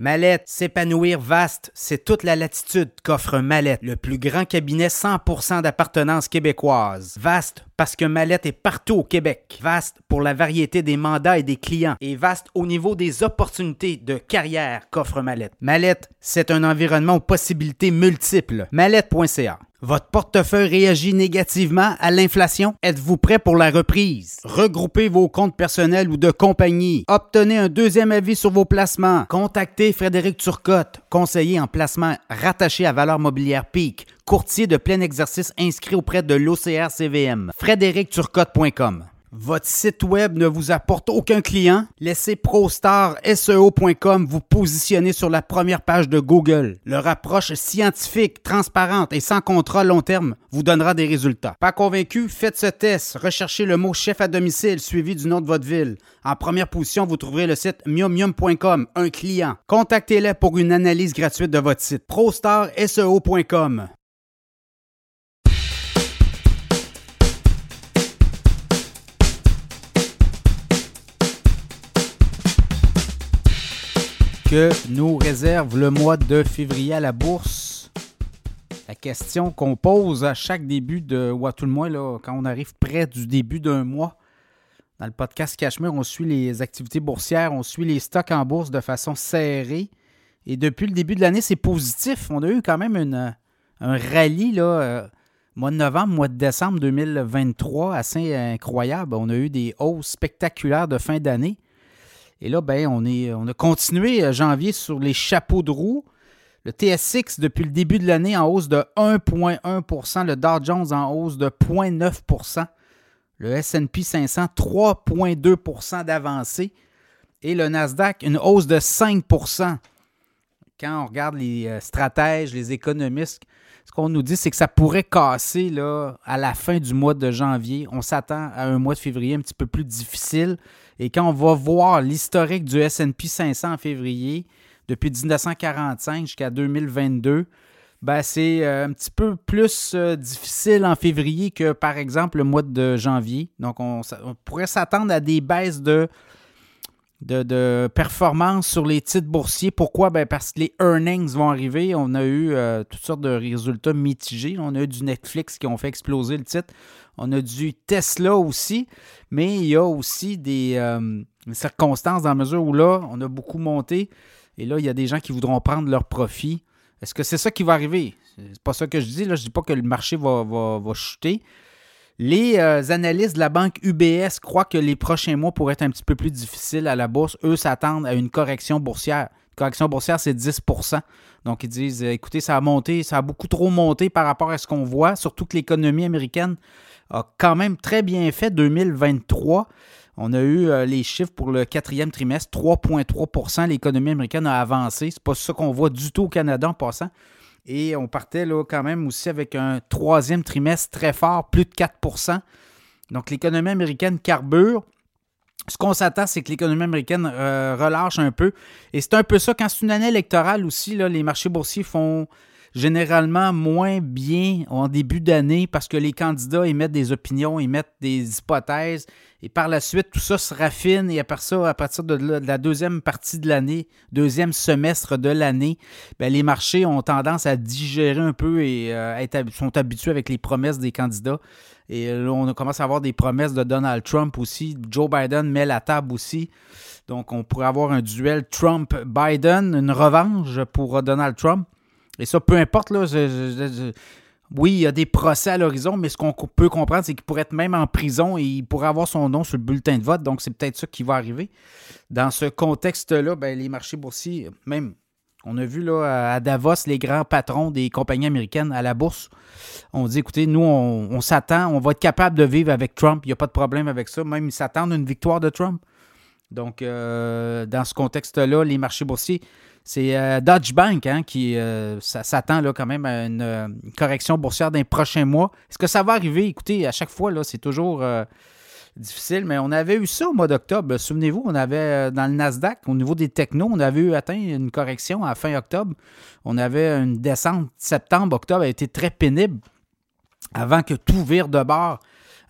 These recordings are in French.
Mallette, s'épanouir vaste, c'est toute la latitude qu'offre Mallette, le plus grand cabinet 100% d'appartenance québécoise. Vaste parce que Mallette est partout au Québec. Vaste pour la variété des mandats et des clients. Et vaste au niveau des opportunités de carrière qu'offre Mallette. Mallette, c'est un environnement aux possibilités multiples. Mallette.ca votre portefeuille réagit négativement à l'inflation? Êtes-vous prêt pour la reprise? Regroupez vos comptes personnels ou de compagnie. Obtenez un deuxième avis sur vos placements. Contactez Frédéric Turcotte, conseiller en placement rattaché à Valeur Mobilière Peak, courtier de plein exercice inscrit auprès de l'OCR CVM. FrédéricTurcotte.com votre site web ne vous apporte aucun client? Laissez ProStarSEO.com vous positionner sur la première page de Google. Leur approche scientifique, transparente et sans contrat long terme vous donnera des résultats. Pas convaincu? Faites ce test. Recherchez le mot chef à domicile suivi du nom de votre ville. En première position, vous trouverez le site miumium.com, un client. Contactez-les pour une analyse gratuite de votre site. ProStarSEO.com que nous réserve le mois de février à la bourse. La question qu'on pose à chaque début de, ou à tout le moins quand on arrive près du début d'un mois, dans le podcast Cachemire, on suit les activités boursières, on suit les stocks en bourse de façon serrée. Et depuis le début de l'année, c'est positif. On a eu quand même un rallye, là, euh, mois de novembre, mois de décembre 2023, assez incroyable. On a eu des hausses spectaculaires de fin d'année. Et là, ben, on, est, on a continué euh, janvier sur les chapeaux de roue. Le TSX, depuis le début de l'année, en hausse de 1,1% Le Dow Jones en hausse de 0,9% Le SP 500, 3,2% d'avancée. Et le Nasdaq, une hausse de 5 Quand on regarde les euh, stratèges, les économistes, ce qu'on nous dit, c'est que ça pourrait casser là, à la fin du mois de janvier. On s'attend à un mois de février un petit peu plus difficile. Et quand on va voir l'historique du SP 500 en février, depuis 1945 jusqu'à 2022, ben c'est euh, un petit peu plus euh, difficile en février que par exemple le mois de janvier. Donc on, pourrait s'attendre à des baisses de, de, performance sur les titres boursiers. Pourquoi? Ben parce que les earnings vont arriver. On a eu euh, toutes sortes de résultats mitigés. On a eu du Netflix qui ont fait exploser le titre. On a du Tesla aussi, mais il y a aussi des euh, circonstances dans la mesure où là, on a beaucoup monté et là, il y a des gens qui voudront prendre leur profit. Est-ce que c'est ça qui va arriver? C'est pas ça que je dis. Là, je dis pas que le marché va, chuter. Les euh, analystes de la banque UBS croient que les prochains mois pourraient être un petit peu plus difficiles à la bourse. Eux s'attendent à une correction boursière. Une correction boursière, c'est 10% Donc, ils disent écoutez, ça a monté, ça a beaucoup trop monté par rapport à ce qu'on voit, surtout que l'économie américaine a quand même très bien fait 2023. On a eu euh, les chiffres pour le quatrième trimestre, 3,3% L'économie américaine a avancé. C'est pas ça qu'on voit du tout au Canada en passant. Et on partait là, quand même aussi avec un troisième trimestre très fort, plus de 4% Donc l'économie américaine carbure. Ce qu'on s'attend, c'est que l'économie américaine euh, relâche un peu. Et c'est un peu ça quand c'est une année électorale aussi, là, les marchés boursiers font généralement moins bien en début d'année parce que les candidats émettent des opinions, émettent des hypothèses et par la suite, tout ça se raffine et à partir de la deuxième partie de l'année, deuxième semestre de l'année, ben, les marchés ont tendance à digérer un peu et euh, sont habitués avec les promesses des candidats. Et là, on commence à avoir des promesses de Donald Trump aussi. Joe Biden met la table aussi. Donc, on pourrait avoir un duel Trump-Biden, une revanche pour Donald Trump. Et ça, peu importe, oui, il y a des procès à l'horizon, mais ce qu'on peut comprendre, c'est qu'il pourrait être même en prison et il pourrait avoir son nom sur le bulletin de vote. Donc, c'est peut-être ça qui va arriver. Dans ce contexte-là, ben, les marchés boursiers, même, on a vu là, à Davos les grands patrons des compagnies américaines à la bourse. On dit, écoutez, nous, on, s'attend, on va être capable de vivre avec Trump. Il n'y a pas de problème avec ça. Même, ils s'attendent à une victoire de Trump. Donc, euh, dans ce contexte-là, les marchés boursiers c'est euh, Dodge Bank hein, qui euh, s'attend quand même à une, correction boursière d'un prochain mois. Est-ce que ça va arriver? Écoutez, à chaque fois, c'est toujours euh, difficile, mais on avait eu ça au mois d'octobre. Souvenez-vous, on avait dans le Nasdaq, au niveau des technos, on avait eu atteint une correction à fin octobre. On avait une descente septembre, octobre a été très pénible avant que tout vire de bord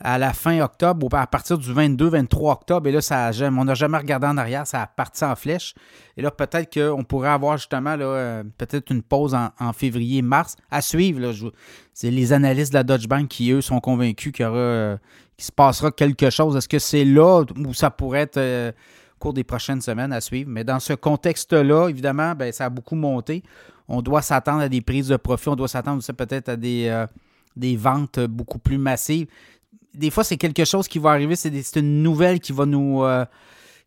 à la fin octobre ou à partir du 22-23 octobre. Et là, ça, on n'a jamais regardé en arrière, ça a parti en flèche. Et là, peut-être qu'on pourrait avoir justement euh, peut-être une pause en, février-mars à suivre. C'est les analystes de la Dodge Bank qui, eux, sont convaincus qu'il, euh, se passera quelque chose. Est-ce que c'est là où ça pourrait être euh, au cours des prochaines semaines à suivre? Mais dans ce contexte-là, évidemment, ben, ça a beaucoup monté. On doit s'attendre à des prises de profit. On doit s'attendre peut-être à des, des ventes beaucoup plus massives des fois, c'est quelque chose qui va arriver, c'est une nouvelle qui va nous. Euh,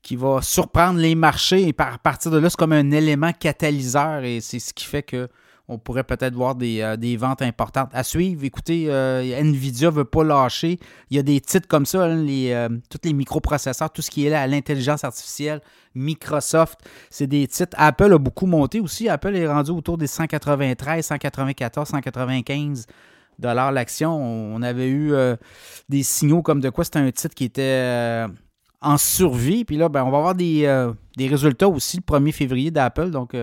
qui va surprendre les marchés et par, à partir de là, c'est comme un élément catalyseur et c'est ce qui fait que on pourrait peut-être voir des, euh, ventes importantes à suivre. Écoutez, euh, Nvidia ne veut pas lâcher. Il y a des titres comme ça, hein, les, tous les microprocesseurs, tout ce qui est là à l'intelligence artificielle, Microsoft, c'est des titres. Apple a beaucoup monté aussi. Apple est rendu autour des 193, 194, 195 dollars l'action. On avait eu euh, des signaux comme de quoi c'était un titre qui était euh, en survie. Puis là, ben, on va avoir euh, des, résultats aussi le 1er février d'Apple. Donc,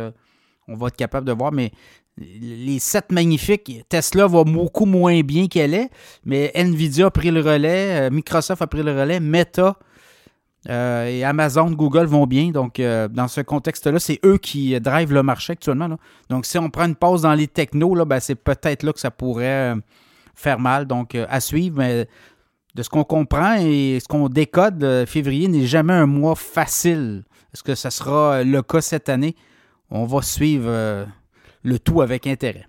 on va être capable de voir. Mais les 7 magnifiques, Tesla va beaucoup moins bien qu'elle est. Mais Nvidia a pris le relais, Microsoft a pris le relais, Meta euh, et Amazon, Google vont bien. Donc, euh, dans ce contexte-là, c'est eux qui drivent le marché actuellement. Donc, si on prend une pause dans les technos, ben, c'est peut-être là que ça pourrait euh, faire mal. Donc, à suivre. Mais de ce qu'on comprend et ce qu'on décode, février n'est jamais un mois facile. Est-ce que ça sera le cas cette année? On va suivre le tout avec intérêt.